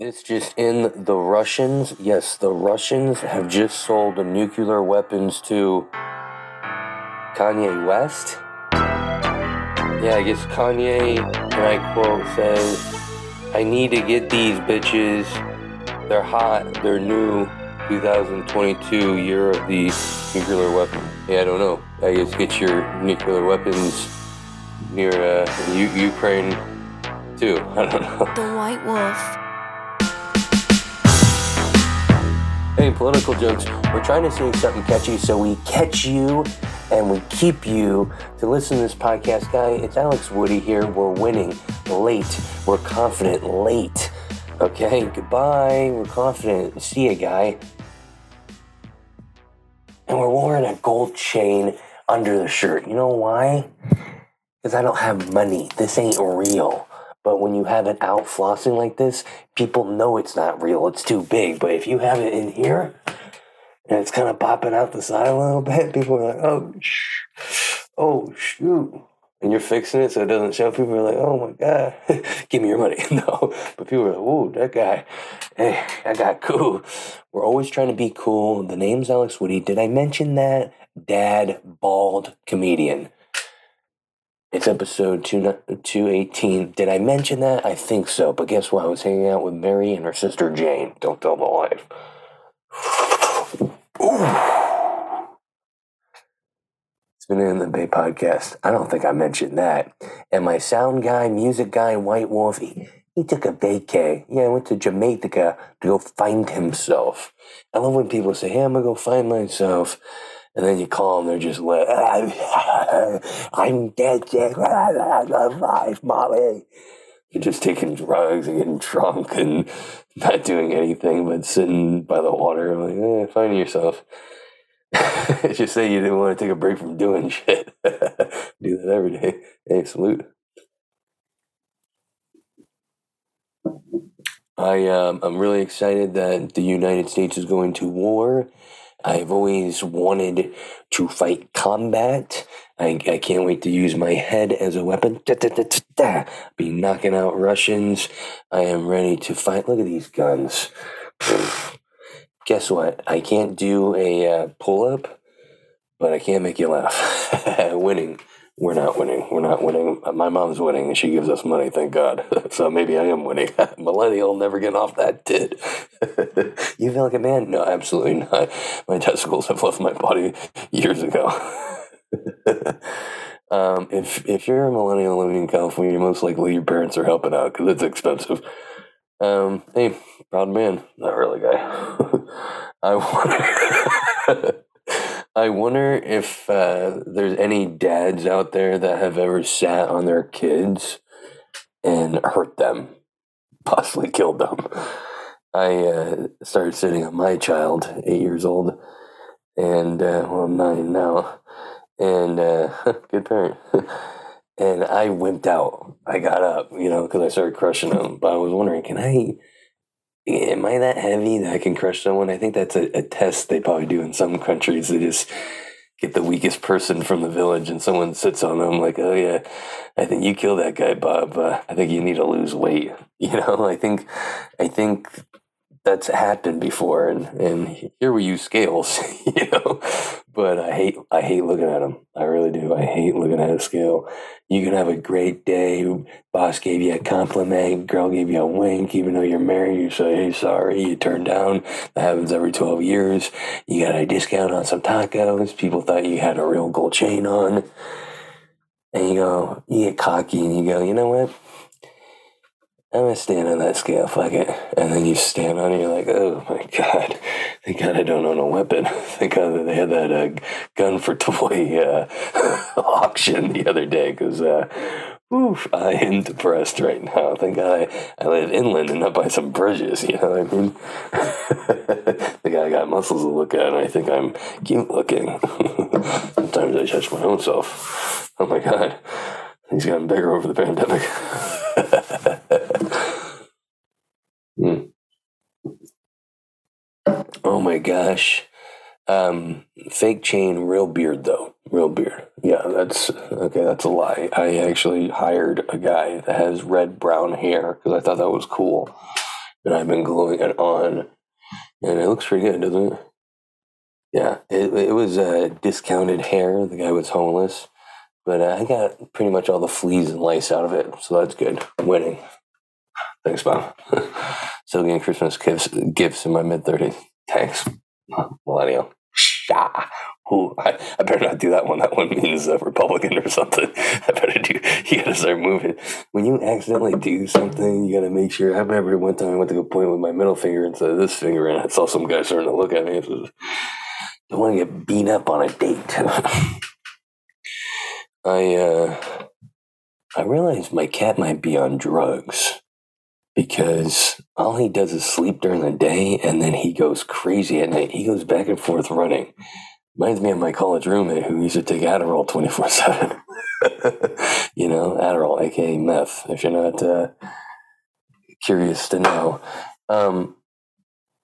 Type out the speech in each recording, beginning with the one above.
It's just in the Russians. Yes, the Russians have just sold the nuclear weapons to Kanye West. Yeah, I guess Kanye, and I quote, says, I need to get these bitches. They're hot, they're new. 2022 year of the nuclear weapon. Yeah, I don't know. I guess get your nuclear weapons near uh, U- Ukraine too. I don't know. The White Wolf. Hey, political jokes. We're trying to say something catchy, so we catch you and we keep you to listen to this podcast. Guy, it's Alex Woody here. We're winning late. We're confident late. Okay, goodbye. We're confident. See ya, guy. And we're wearing a gold chain under the shirt. You know why? Because I don't have money. This ain't real. But when you have it out flossing like this, people know it's not real. It's too big. But if you have it in here and it's kind of popping out the side a little bit, people are like, oh, sh- oh, shoot. And you're fixing it so it doesn't show. People are like, oh my God, give me your money. no. But people are like, ooh, that guy, hey, that guy cool. We're always trying to be cool. The name's Alex Woody. Did I mention that? Dad, bald comedian. It's episode two, 218. Did I mention that? I think so. But guess what? I was hanging out with Mary and her sister Jane. Don't tell my wife. It's been in the Bay podcast. I don't think I mentioned that. And my sound guy, music guy, White Wolf, he, he took a vacay. Yeah, I went to Jamaica to go find himself. I love when people say, hey, I'm going to go find myself. And then you call them, they're just like, I'm dead, dead, alive, Molly. You're just taking drugs and getting drunk and not doing anything but sitting by the water. like, eh, find yourself. just say you didn't want to take a break from doing shit. Do that every day. Hey, salute. I um, I'm really excited that the United States is going to war. I've always wanted to fight combat. I, I can't wait to use my head as a weapon. Da, da, da. Be knocking out Russians. I am ready to fight. Look at these guns. Guess what? I can't do a uh, pull up, but I can't make you laugh. Winning we're not winning. We're not winning. My mom's winning and she gives us money, thank God. so maybe I am winning. Millennial never getting off that tit. you feel like a man? No, absolutely not. My testicles have left my body years ago. um, if if you're a millennial living in California, most likely your parents are helping out because it's expensive. Um, hey, proud man. Not really, guy. I wonder. I wonder if uh, there's any dads out there that have ever sat on their kids and hurt them, possibly killed them. I uh, started sitting on my child, eight years old, and uh, well, I'm nine now, and uh, good parent. and I wimped out. I got up, you know, because I started crushing them. But I was wondering, can I? Am I that heavy that I can crush someone? I think that's a, a test they probably do in some countries. They just get the weakest person from the village and someone sits on them like, oh yeah, I think you killed that guy, Bob. Uh, I think you need to lose weight. You know, I think, I think that's happened before, and and here we use scales, you know. But I hate I hate looking at them. I really do. I hate looking at a scale. You can have a great day. Boss gave you a compliment. Girl gave you a wink. Even though you're married, you say, "Hey, sorry." You turn down. That happens every twelve years. You got a discount on some tacos. People thought you had a real gold chain on, and you go. You get cocky and you go. You know what? I'm gonna stand on that scale, fuck it. And then you stand on it, you're like, oh my god, thank god I don't own a weapon. Thank god that they had that uh, gun for toy uh, auction the other day, because, uh, oof, I am depressed right now. Thank god I, I live inland and not by some bridges, you know what I mean? the guy got muscles to look at, and I think I'm cute looking. Sometimes I judge my own self. Oh my god, he's gotten bigger over the pandemic. Hmm. Oh my gosh. Um, fake chain, real beard though. Real beard. Yeah, that's okay. That's a lie. I actually hired a guy that has red brown hair because I thought that was cool. and I've been gluing it on, and it looks pretty good, doesn't it? Yeah, it, it was uh, discounted hair. The guy was homeless, but uh, I got pretty much all the fleas and lice out of it, so that's good. winning. Thanks, Bob. Still getting Christmas gifts, gifts in my mid 30s. Thanks, millennial. Shah. Ooh, I, I, better not do that one. That one means a Republican or something. I better do. You gotta start moving. When you accidentally do something, you gotta make sure. I remember one time I went to go point with my middle finger instead of this finger, and I saw some guy starting to look at me. Says, don't want to get beat up on a date. I uh, I realized my cat might be on drugs because all he does is sleep during the day and then he goes crazy at night. He goes back and forth running. Reminds me of my college roommate who used to take Adderall 24 7. You know, Adderall, aka meth, if you're not uh, curious to know. Um,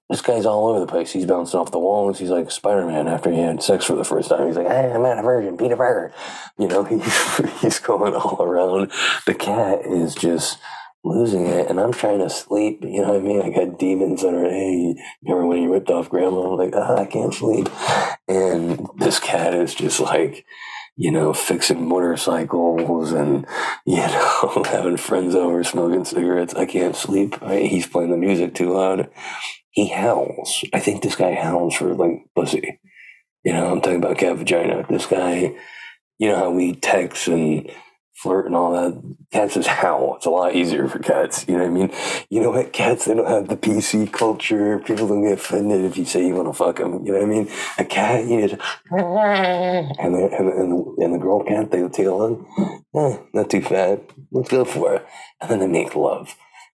this guy's all over the place. He's bouncing off the walls. He's like Spider Man after he had sex for the first time. He's like, hey, I'm not a virgin, Peter Parker. You know, he's, he's going all around. The cat is just losing it and I'm trying to sleep. You know what I mean? I got demons that are, hey, remember when you ripped off grandma? I'm like, ah, I can't sleep. And this cat is just like, you know, fixing motorcycles and, you know, having friends over smoking cigarettes. I can't sleep. Right? He's playing the music too loud. He howls. I think this guy howls for like pussy. You know, I'm talking about cat vagina. This guy, you know how we text and flirt and all that. Cats just howl. It's a lot easier for cats. You know what I mean? You know what? Cats, they don't have the PC culture. People don't get offended if you say you want to fuck them. You know what I mean? A cat, you just, and the, and and the, and the girl cat, they take along. Eh, not too fat. Let's go for it. And then they make love.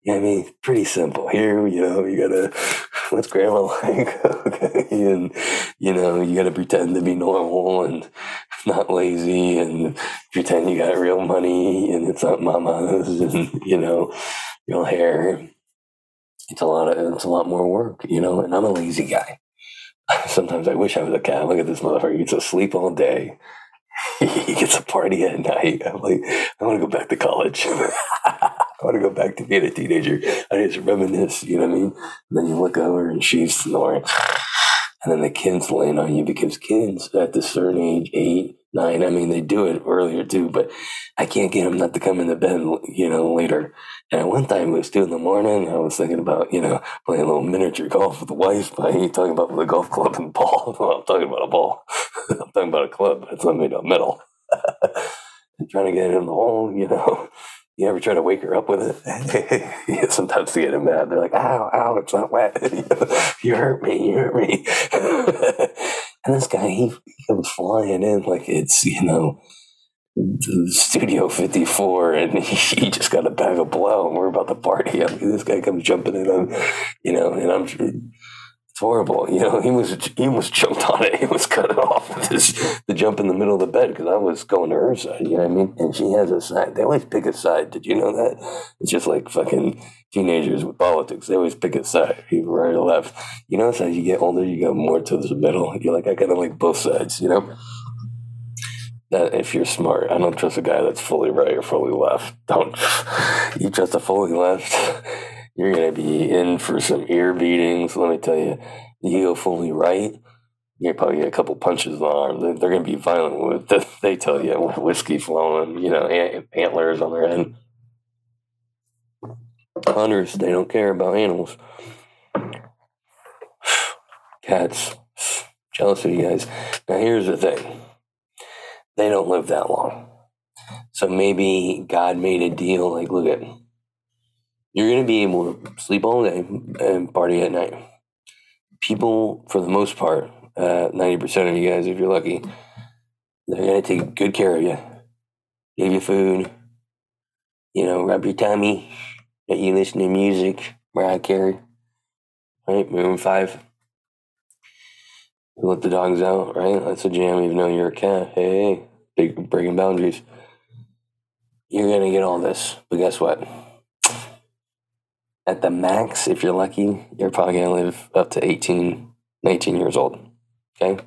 I mean? Pretty simple. Here, you know, you gotta, what's grandma like? okay. And, you know, you gotta pretend to be normal and not lazy and pretend you got real money and it's not mama's and, you know, real hair. It's a lot of, it's a lot more work, you know, and I'm a lazy guy. Sometimes I wish I was a cat. Look at this motherfucker. He gets to sleep all day. he gets a party at night. I'm like, I want to go back to college. I want to go back to being a teenager. I just reminisce, you know what I mean? And then you look over and she's snoring. And then the kids laying on you because kids at the certain age, eight, nine, I mean, they do it earlier too, but I can't get them not to come in the bed, you know, later. And one time it was two in the morning. I was thinking about, you know, playing a little miniature golf with the wife. Ain't talking about the golf club and ball. Well, I'm talking about a ball. I'm talking about a club. It's not made of metal. trying to get it in the hole, you know. You ever try to wake her up with it? Sometimes they get mad. They're like, ow, ow, it's not wet. you hurt me, you hurt me. and this guy, he, he comes flying in like it's, you know, Studio 54 and he, just got a bag of blow and we're about to party. I mean, this guy comes jumping in, on, you know, and I'm it's horrible. You know, he was he was choked on it. He was cutting off with his, the jump in the middle of the bed because I was going to her side. You know what I mean? And she has a side. They always pick a side. Did you know that? It's just like fucking teenagers with politics. They always pick a side, either right or left. You know, as you get older, you go more to the middle. You're like, I of like both sides. You know. That if you're smart, I don't trust a guy that's fully right or fully left. Don't you trust a fully left? You're going to be in for some ear beatings. Let me tell you, you go fully right, you're probably get a couple punches in the arm. They're, to be violent with the, They tell you whiskey flowing, you know, antlers on their head. Hunters, they don't care about animals. Cats, jealous of you guys. Now, here's the thing they don't live that long. So maybe God made a deal like, look at you're going to be able to sleep all day and party at night. People, for the most part, uh, 90% of you guys, if you're lucky, they're going to take good care of you, give you food, you know, rub your tummy, let you listen to music, Mariah Carey, right? Maroon 5. let the dogs out, right? That's a jam, even though you're a cat. Hey, hey, big breaking boundaries. You're going to get all this, but guess what? At the max, if you're lucky, you're probably going to live up to 18, 19 years old. Okay?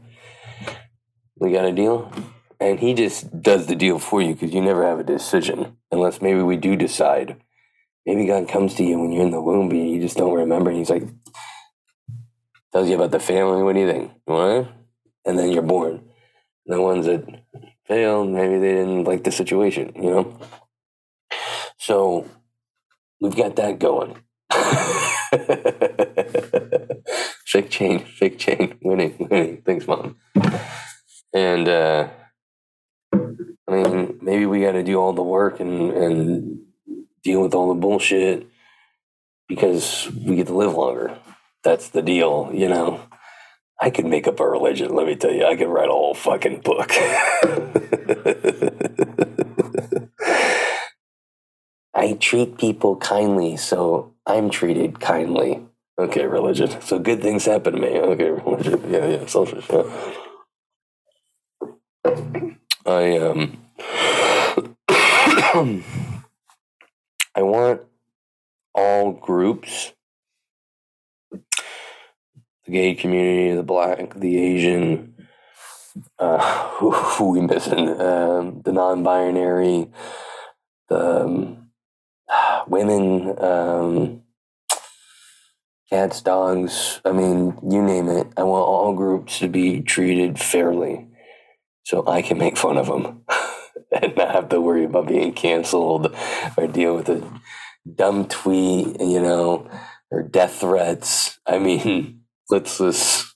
We got a deal? And he just does the deal for you because you never have a decision unless maybe we do decide, maybe God comes to you when you're in the womb, but you just don't remember. And he's like, tells you about the family. What do you think? What? And then you're born. The ones that failed, maybe they didn't like the situation, you know? So we've got that going. shake chain, shake chain, winning, winning. Thanks, mom. And uh, I mean, maybe we got to do all the work and and deal with all the bullshit because we get to live longer. That's the deal, you know. I could make up a religion, let me tell you. I could write a whole fucking book. I treat people kindly, so I'm treated kindly. Okay, religion. So good things happen to me. Okay, religion. Yeah, yeah, social shit. I um I want all groups the gay community, the black, the Asian, uh, who, who we missing, um, the non-binary, the um, women, um, cats, dogs. I mean, you name it. I want all groups to be treated fairly, so I can make fun of them and not have to worry about being canceled or deal with a dumb tweet, you know, or death threats. I mean let's just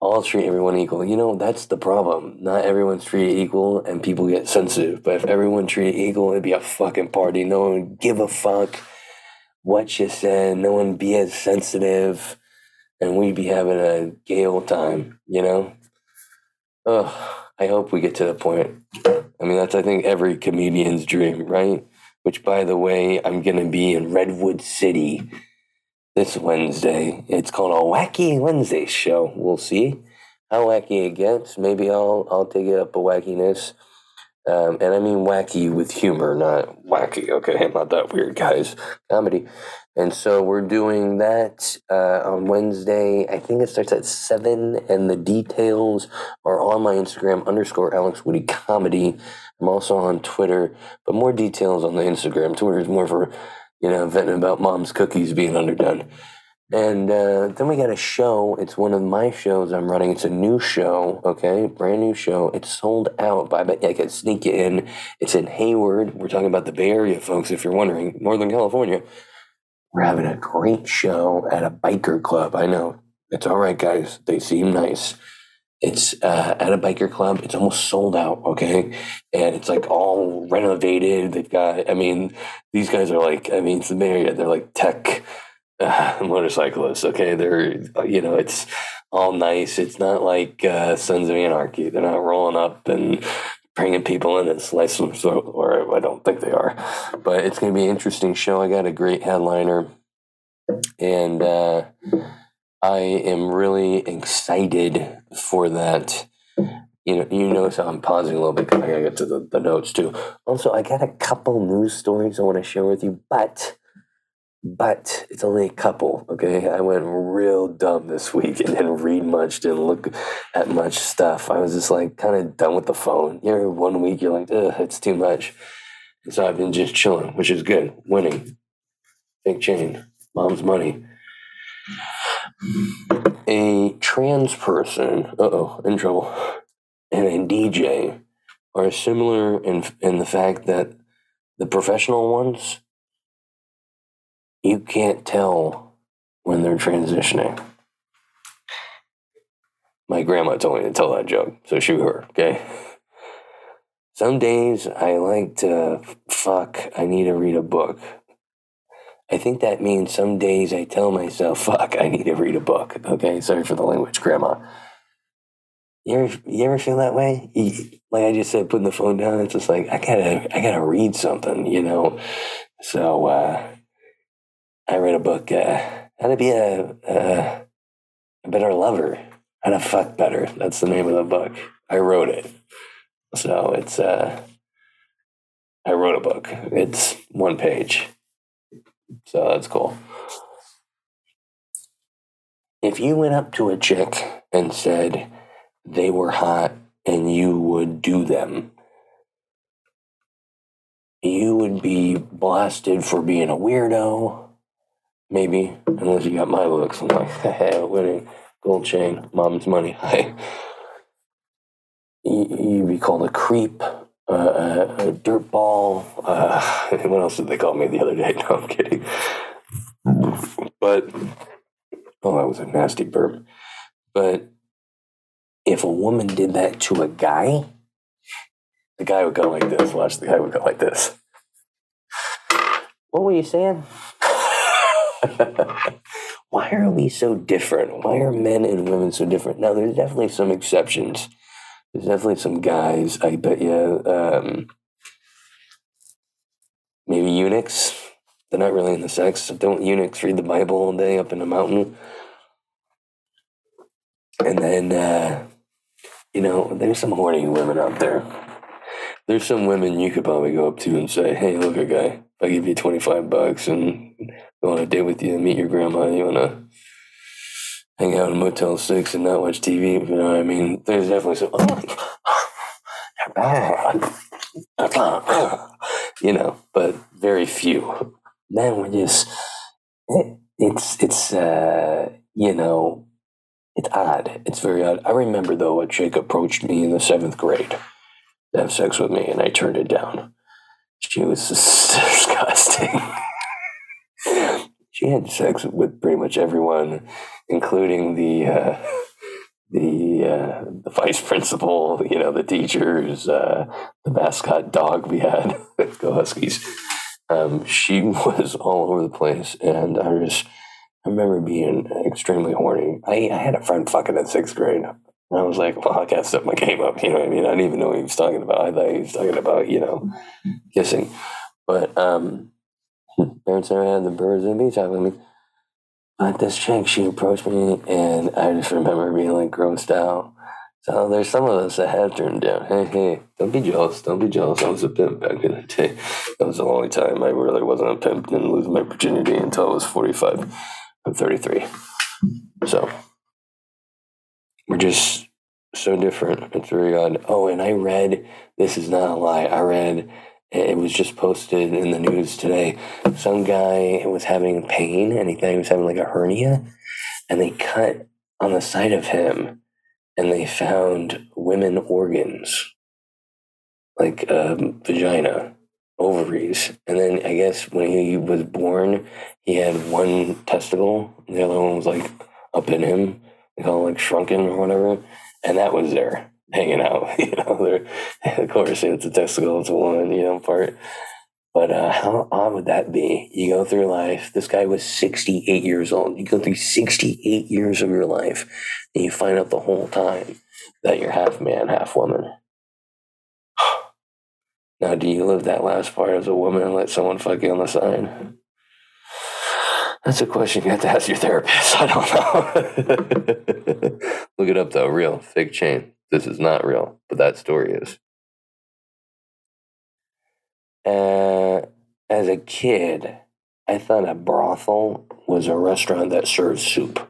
all treat everyone equal. You know, that's the problem. Not everyone's treated equal and people get sensitive. But if everyone treated equal, it'd be a fucking party. No one would give a fuck what you said. No one be as sensitive. And we'd be having a gay old time, you know? Ugh, I hope we get to the point. I mean, that's, I think, every comedian's dream, right? Which, by the way, I'm going to be in Redwood City this Wednesday. It's called a Wacky Wednesday show. We'll see how wacky it gets. Maybe I'll I'll take it up a wackiness. Um, and I mean wacky with humor, not wacky. Okay, I'm not that weird, guys. Comedy. And so we're doing that uh, on Wednesday. I think it starts at seven, and the details are on my Instagram underscore Alex Woody Comedy. I'm also on Twitter, but more details on the Instagram. Twitter is more for you know, venting about mom's cookies being underdone. And uh, then we got a show. It's one of my shows I'm running. It's a new show, okay, brand new show. It's sold out, but I could sneak you in. It's in Hayward. We're talking about the Bay Area, folks. If you're wondering, Northern California. We're having a great show at a biker club. I know it's all right, guys. They seem nice. It's uh, at a biker club. It's almost sold out. Okay, and it's like all renovated. They've got. I mean, these guys are like. I mean, it's the Marriott. They're like tech uh, motorcyclists. Okay, they're you know it's all nice. It's not like uh, Sons of Anarchy. They're not rolling up and bringing people in and slicing them. So, or I don't think they are. But it's going to be an interesting show. I got a great headliner, and. uh I am really excited for that. You know, you notice I'm pausing a little bit because I gotta get to the, the notes too. Also, I got a couple news stories I want to share with you, but but it's only a couple. Okay, I went real dumb this week and didn't read much, didn't look at much stuff. I was just like kind of done with the phone. You know, one week you're like, Ugh, it's too much, and so I've been just chilling, which is good. Winning, big chain, mom's money a trans person, uh oh, in trouble, and a DJ are similar in in the fact that the professional ones, you can't tell when they're transitioning. My grandma told me to tell that joke, so shoot her, okay? Some days I like to fuck, I need to read a book. I think that means some days I tell myself, fuck, I need to read a book. Okay, sorry for the language, Grandma. You ever, you ever feel that way? Like I just said, putting the phone down, it's just like, I gotta, I gotta read something, you know? So, uh, I read a book, uh, How to Be a, a, a Better Lover, How to Fuck Better. That's the name of the book. I wrote it. So it's, uh, I wrote a book. It's one page so that's cool. If you went up to a chick and said they were hot and you would do them, you would be blasted for being a weirdo, maybe, unless you got my looks. I'm like, hey, winning gold chain, mom's money. Hi. You'd be called a creep, uh, a, a dirt ball. Uh, what else did they call me the other day? No, I'm kidding. But, oh, that was a nasty burp. But if a woman did that to a guy, the guy would go like this. Watch, the guy would go like this. What were you saying? Why are we so different? Why are men and women so different? Now, there's definitely some exceptions. There's definitely some guys, I bet you, um, maybe eunuchs. They're not really into sex. Don't eunuchs read the Bible all day up in the mountain? And then, uh, you know, there's some horny women out there. There's some women you could probably go up to and say, hey, look, a guy, I give you 25 bucks and go on a date with you and meet your grandma. You want to hang out in Motel 6 and not watch TV? You know what I mean? There's definitely some, you know, but very few. Then we're just, it, it's, it's, uh, you know, it's odd. It's very odd. I remember though a chick approached me in the seventh grade to have sex with me, and I turned it down. She was disgusting. She had sex with pretty much everyone, including the uh, the uh, the vice principal, you know, the teachers, uh, the mascot dog we had, go Huskies. Um, she was all over the place, and I was. I remember being extremely horny. I, I had a friend fucking in sixth grade. And I was like, well, I to step my game up. You know what I mean? I didn't even know what he was talking about. I thought he was talking about, you know, kissing. But um, parents never had the birds and beach out with me. But this chick, she approached me, and I just remember being like grossed out. So there's some of us that have turned down. Hey, hey, don't be jealous. Don't be jealous. I was a pimp back in the day. That was the only time I really wasn't a pimp. Didn't lose my virginity until I was 45. I'm 33. So we're just so different. It's very odd. Oh, and I read this is not a lie. I read it was just posted in the news today. Some guy was having pain and he thought he was having like a hernia, and they cut on the side of him and they found women organs like um, vagina, ovaries. And then I guess when he was born, he had one testicle, the other one was like up in him they call it like shrunken or whatever, and that was there hanging out. You know, there. Of course, it's a testicle, it's a woman, you know, part. But uh, how odd would that be? You go through life. This guy was 68 years old. You go through 68 years of your life, and you find out the whole time that you're half man, half woman. Now, do you live that last part as a woman and let someone fuck you on the side? That's a question you have to ask your therapist. I don't know. Look it up though. Real fake chain. This is not real, but that story is. Uh, as a kid, I thought a brothel was a restaurant that serves soup.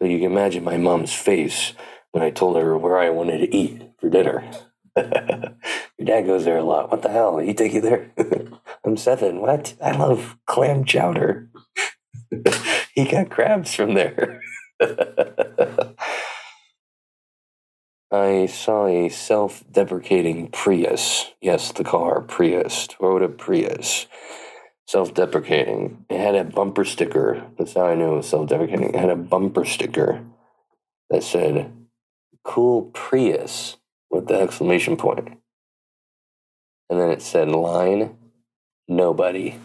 So you can imagine my mom's face when I told her where I wanted to eat for dinner. Your dad goes there a lot. What the hell? He take you there? I'm seven. What? I love clam chowder. he got crabs from there. I saw a self deprecating Prius. Yes, the car, Prius. Toyota Prius. Self deprecating. It had a bumper sticker. That's how I knew it was self deprecating. It had a bumper sticker that said, Cool Prius with the exclamation point. And then it said, Line, nobody.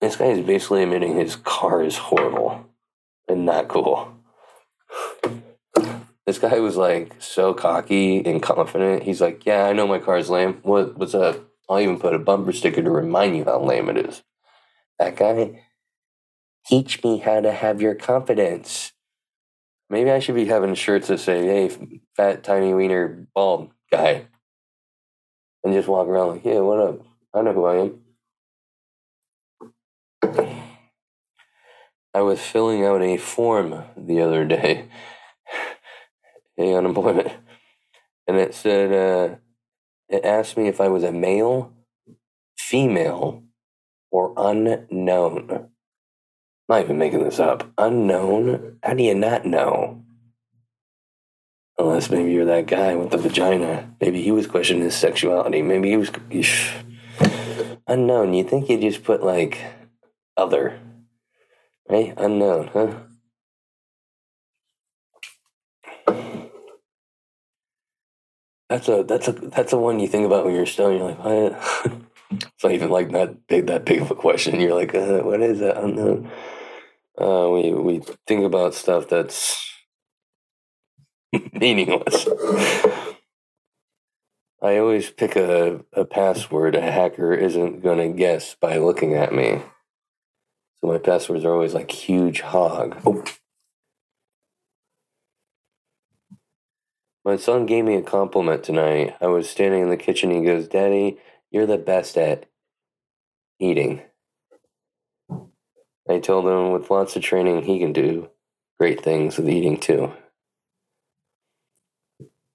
This guy is basically admitting his car is horrible and not cool. This guy was like so cocky and confident. He's like, "Yeah, I know my car's lame. What? What's up? I'll even put a bumper sticker to remind you how lame it is." That guy, teach me how to have your confidence. Maybe I should be having shirts that say, "Hey, fat, tiny wiener, bald guy," and just walk around like, "Yeah, what up? I know who I am." I was filling out a form the other day, a unemployment, and it said, uh, it asked me if I was a male, female, or unknown. I'm not even making this up. Unknown? How do you not know? Unless maybe you're that guy with the vagina. Maybe he was questioning his sexuality. Maybe he was unknown. You think you just put like other, right? Unknown, huh? That's a that's a that's a one you think about when you're stoned. You're like, what? it's not even like not big that big of a question. You're like, uh, what is that unknown? Uh, we we think about stuff that's meaningless. I always pick a, a password a hacker isn't going to guess by looking at me. So my passwords are always like huge hog. Oh. My son gave me a compliment tonight. I was standing in the kitchen. He goes, Daddy, you're the best at eating. I told him with lots of training, he can do great things with eating too.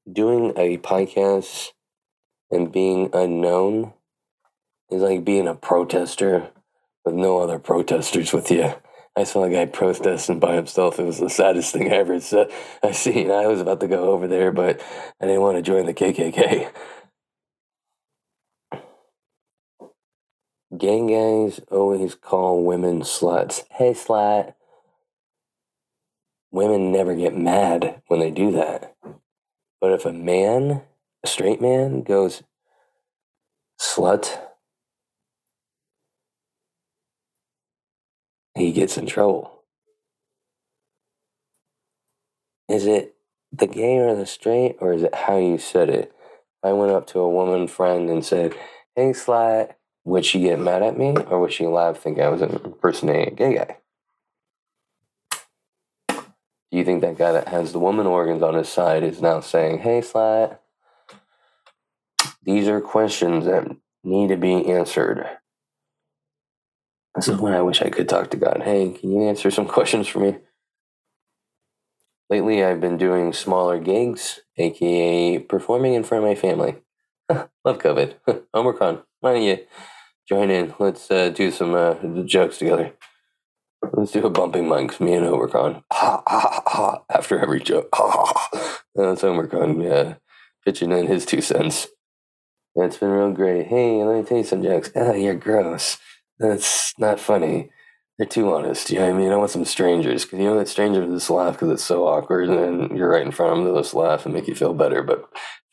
Doing a podcast and being unknown is like being a protester with no other protesters with you. I saw a guy protesting by himself. It was the saddest thing I ever saw, I seen. I was about to go over there, but I didn't want to join the KKK. Gay guys always call women sluts. Hey, slut. Women never get mad when they do that. But if a man, a straight man, goes slut, he gets in trouble. Is it the gay or the straight, or is it how you said it? I went up to a woman friend and said, Hey, slut, would she get mad at me, or would she laugh, think I was impersonating a gay guy? Do you think that guy that has the woman organs on his side is now saying, Hey, slut? These are questions that need to be answered. This is when I wish I could talk to God. Hey, can you answer some questions for me? Lately, I've been doing smaller gigs, aka performing in front of my family. Love COVID. Omicron. Why don't you join in? Let's uh, do some uh, jokes together. Let's do a bumping mic, me and Omicron. Ha ha ha! After every joke, ha ha. That's Omicron. Yeah, pitching in his two cents. It's been real great. Hey, let me tell you some jokes. Ah, you're gross. That's not funny. They're too honest. You know what I mean? I want some strangers because you know that strangers just laugh because it's so awkward, and then you're right in front of them. They'll just laugh and make you feel better. But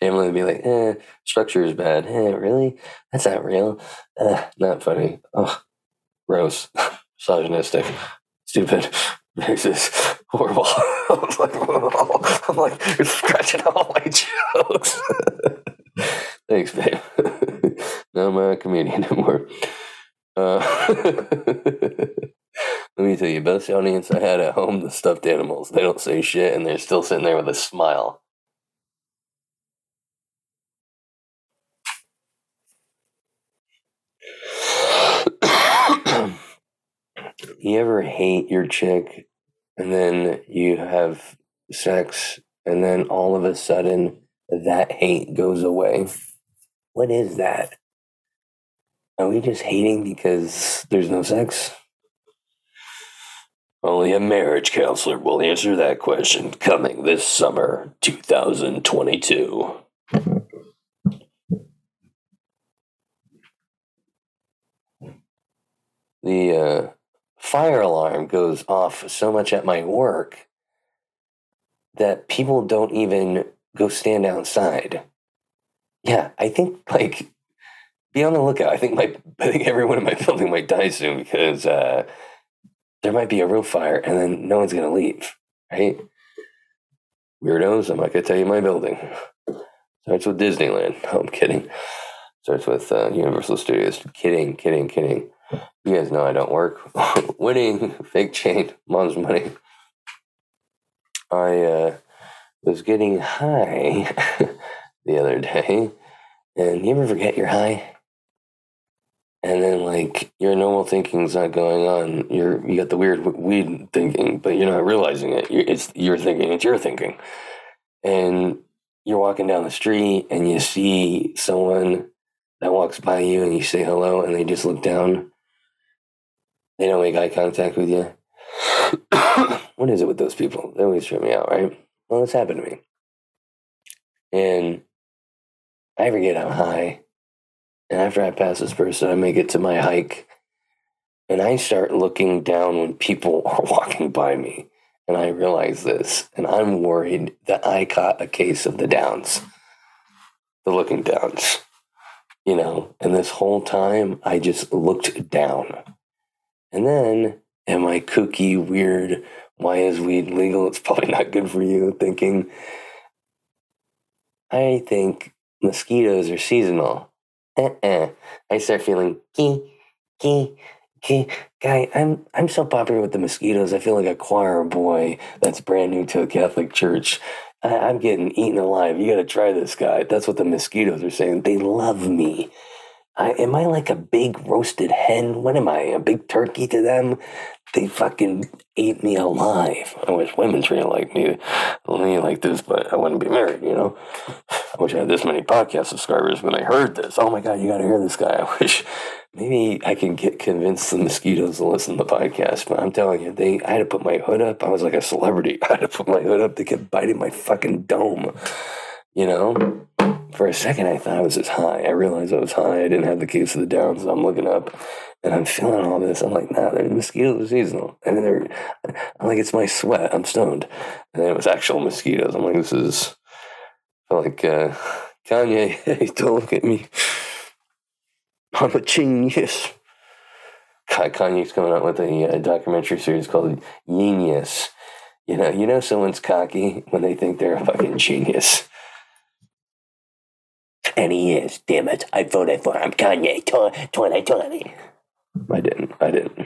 family would be like, "Eh, structure is bad. Eh, really? That's not real. Eh, not funny. Oh, gross, misogynistic, stupid, racist, horrible." I'm like, I'm like, you're scratching all my jokes. Thanks, babe. now I'm a comedian anymore. Uh, let me tell you, best audience I had at home, the stuffed animals. They don't say shit and they're still sitting there with a smile. you ever hate your chick and then you have sex and then all of a sudden that hate goes away? What is that? Are we just hating because there's no sex? Only a marriage counselor will answer that question coming this summer 2022. The uh, fire alarm goes off so much at my work that people don't even go stand outside. Yeah, I think like be on the lookout. I think my I think everyone in my building might die soon because uh, there might be a real fire and then no one's gonna leave. Right? Weirdos, I'm not gonna tell you my building. Starts with Disneyland. No, I'm kidding. Starts with uh, Universal Studios. Kidding, kidding, kidding. You guys know I don't work. Winning, fake chain, mom's money. I uh, was getting high the other day, and you ever forget you're high? And then like your normal thinking's not going on. You're you got the weird weed thinking, but you're not realizing it. You're, it's your thinking. It's your thinking, and you're walking down the street and you see someone that walks by you and you say hello and they just look down. They don't make eye contact with you. what is it with those people? They always trip me out, right? Well, it's happened to me. And I forget I'm high. And after I pass this person, I make it to my hike. And I start looking down when people are walking by me. And I realize this. And I'm worried that I caught a case of the downs, the looking downs, you know. And this whole time, I just looked down. And then, am I kooky, weird, why is weed legal? It's probably not good for you thinking. I think mosquitoes are seasonal. Uh-uh. I start feeling key, key, key. Guy, I'm I'm so popular with the mosquitoes. I feel like a choir boy that's brand new to a Catholic church. I, I'm getting eaten alive. You got to try this guy. That's what the mosquitoes are saying. They love me. I, am I like a big roasted hen? What am I? A big turkey to them? They fucking ate me alive. I wish women treated like me, me like this, but I wouldn't be married, you know? I wish I had this many podcast subscribers when I heard this. Oh my God, you got to hear this guy. I wish maybe I can get convinced the mosquitoes to listen to the podcast, but I'm telling you, they I had to put my hood up. I was like a celebrity. I had to put my hood up. They kept biting my fucking dome, you know? For a second, I thought I was just high. I realized I was high. I didn't have the case of the downs. So I'm looking up and I'm feeling all this. I'm like, nah, they're mosquitoes seasonal. And they're, I'm like, it's my sweat. I'm stoned. And then it was actual mosquitoes. I'm like, this is like uh, Kanye. Don't look at me. I'm a genius. Kanye's coming out with a, a uh, documentary series called Genius. You know, you know someone's cocky when they think they're a fucking genius. And he is. Damn it. I voted for him. Kanye 2020. I didn't. I didn't.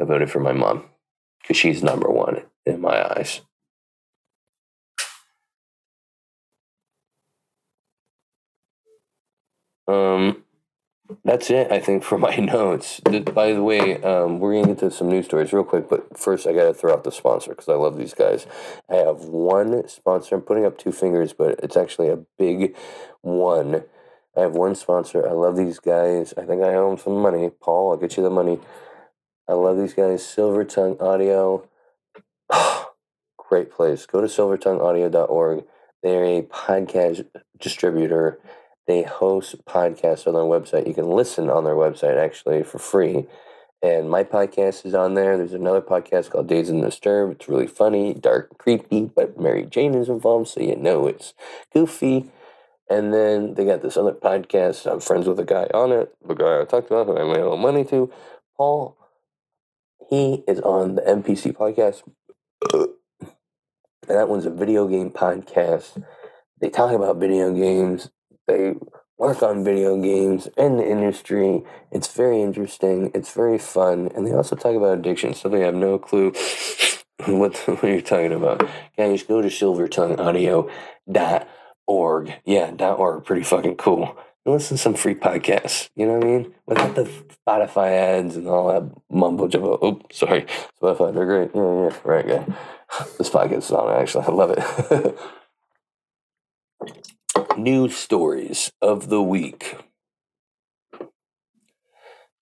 I voted for my mom because she's number one in my eyes. Um, that's it, I think, for my notes. By the way, um, we're going to get to some news stories real quick, but first I got to throw out the sponsor because I love these guys. I have one sponsor. I'm putting up two fingers, but it's actually a big one. I have one sponsor. I love these guys. I think I owe them some money. Paul, I'll get you the money. I love these guys. Silver Tongue Audio. Great place. Go to silvertongueaudio.org. They're a podcast distributor they host podcasts on their website. You can listen on their website actually for free. And my podcast is on there. There's another podcast called Days and Disturb. It's really funny, dark, creepy, but Mary Jane is involved, so you know it's goofy. And then they got this other podcast. I'm friends with a guy on it, the guy I talked about, who I made a little money to, Paul. He is on the MPC podcast. and that one's a video game podcast. They talk about video games they work on video games in the industry. It's very interesting. It's very fun, and they also talk about addiction. So they have no clue what what you're talking about. Guys, go to silvertongueaudio.org. Yeah, dot .org. Pretty fucking cool. And listen to some free podcasts. You know what I mean? Without the Spotify ads and all that mumbo jumbo. Oh, sorry. Spotify, they're great. Yeah, yeah, right, guy. This podcast is on, actually. I love it. News stories of the week.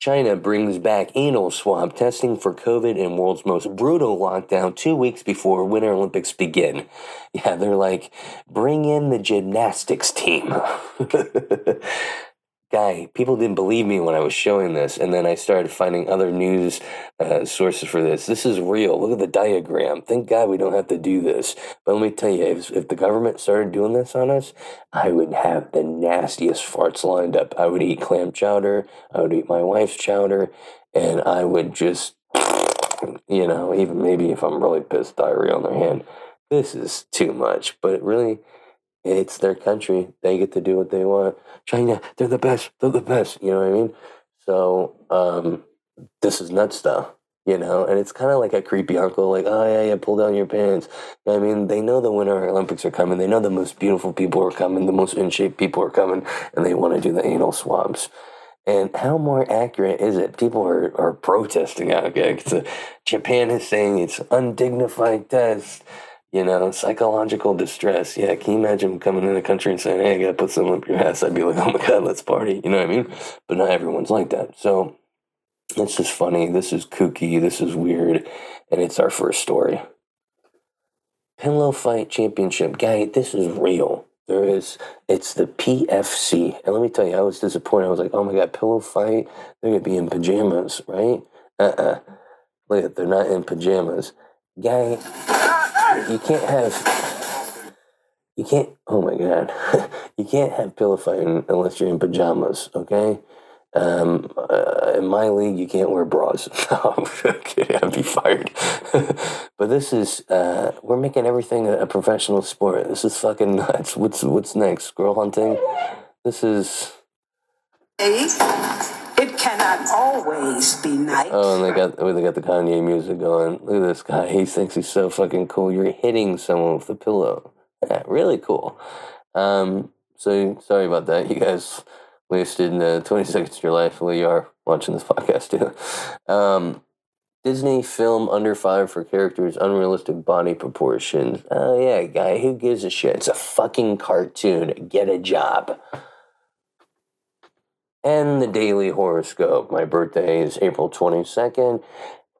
China brings back anal swab testing for COVID in world's most brutal lockdown two weeks before Winter Olympics begin. Yeah, they're like, bring in the gymnastics team. guy, people didn't believe me when I was showing this, and then I started finding other news uh, sources for this. This is real. Look at the diagram. Thank God we don't have to do this. But let me tell you, if, if the government started doing this on us, I would have the nastiest farts lined up. I would eat clam chowder. I would eat my wife's chowder, and I would just, you know, even maybe if I'm really pissed, diarrhea on their hand. This is too much, but really it's their country. They get to do what they want. China, they're the best. They're the best. You know what I mean? So um, this is nuts stuff. You know, and it's kind of like a creepy uncle, like, oh yeah, yeah, pull down your pants. I mean, they know the Winter Olympics are coming. They know the most beautiful people are coming, the most in shape people are coming, and they want to do the anal swabs. And how more accurate is it? People are, are protesting out there. Japan is saying it's undignified test You know, psychological distress. Yeah, can you imagine coming in the country and saying, "Hey, I gotta put something up your ass"? I'd be like, "Oh my god, let's party." You know what I mean? But not everyone's like that. So it's just funny. This is kooky. This is weird, and it's our first story. Pillow Fight Championship, guy. This is real. There is. It's the PFC, and let me tell you, I was disappointed. I was like, "Oh my god, pillow fight! They're gonna be in pajamas, right?" Uh uh Look they're not in pajamas, guy you can't have you can't oh my god. You can't have pillow fighting unless you're in pajamas okay? Um, uh, in my league you can't wear bras. I'm kidding i'd be fired. But this is uh, we're making everything a, professional sport. This is fucking nuts. What's what's next? Squirrel hunting? This is it cannot always be night. Oh, and they got oh, they got the Kanye music going. Look at this guy. He thinks he's so fucking cool. You're hitting someone with a pillow. Yeah, really cool. Um, so sorry about that. You guys wasted uh, 20 seconds of your life while you are watching this podcast too. Um, Disney film under five for characters, unrealistic body proportions. Oh yeah, guy, who gives a shit? It's a fucking cartoon. Get a job and the daily horoscope. My birthday is April 22nd.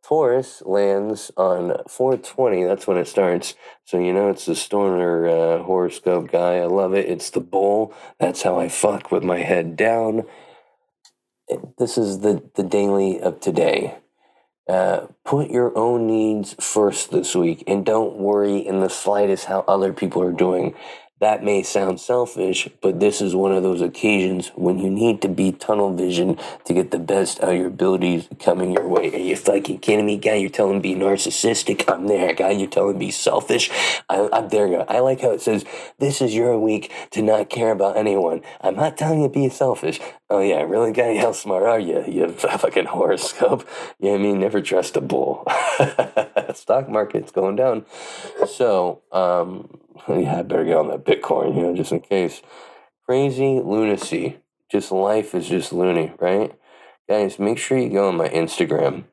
Taurus lands on 420. That's when it starts. So, you know, it's the Stoner uh, horoscope guy. I love it. It's the bull. That's how I fuck with my head down. This is the, the daily of today. Uh, put your own needs first this week and don't worry in the slightest how other people are doing. That may sound selfish, but this is one of those occasions when you need to be tunnel vision to get the best out of your abilities coming your way. Are you fucking kidding me, guy? You're telling me be narcissistic? I'm there, guy. You're telling me be selfish? I, am there, guy. I like how it says, this is your week to not care about anyone. I'm not telling you to be selfish. Oh, yeah, really, guy? How smart are you? You fucking horoscope. You know what I mean? Never trust a bull. Stock market's going down. So, um, yeah, I better get on that Bitcoin, you know, just in case. Crazy lunacy. Just life is just loony, right? Guys, make sure you go on my Instagram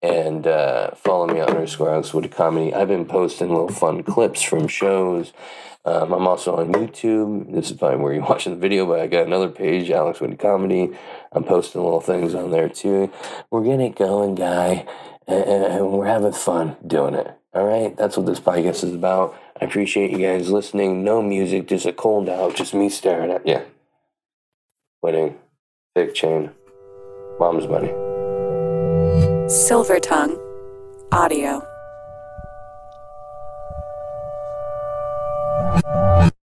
and uh, follow me on underscore Alex Wood Comedy. I've been posting little fun clips from shows. Um, I'm also on YouTube. This is probably where you're watching the video, but I got another page, Alex Wood Comedy. I'm posting little things on there too. We're getting it going, guy, and, and we're having fun doing it. All right, that's what this podcast is about. I appreciate you guys listening. No music, just a cold out, just me staring at you. Winning. Big chain. Mom's money. Silver Tongue Audio.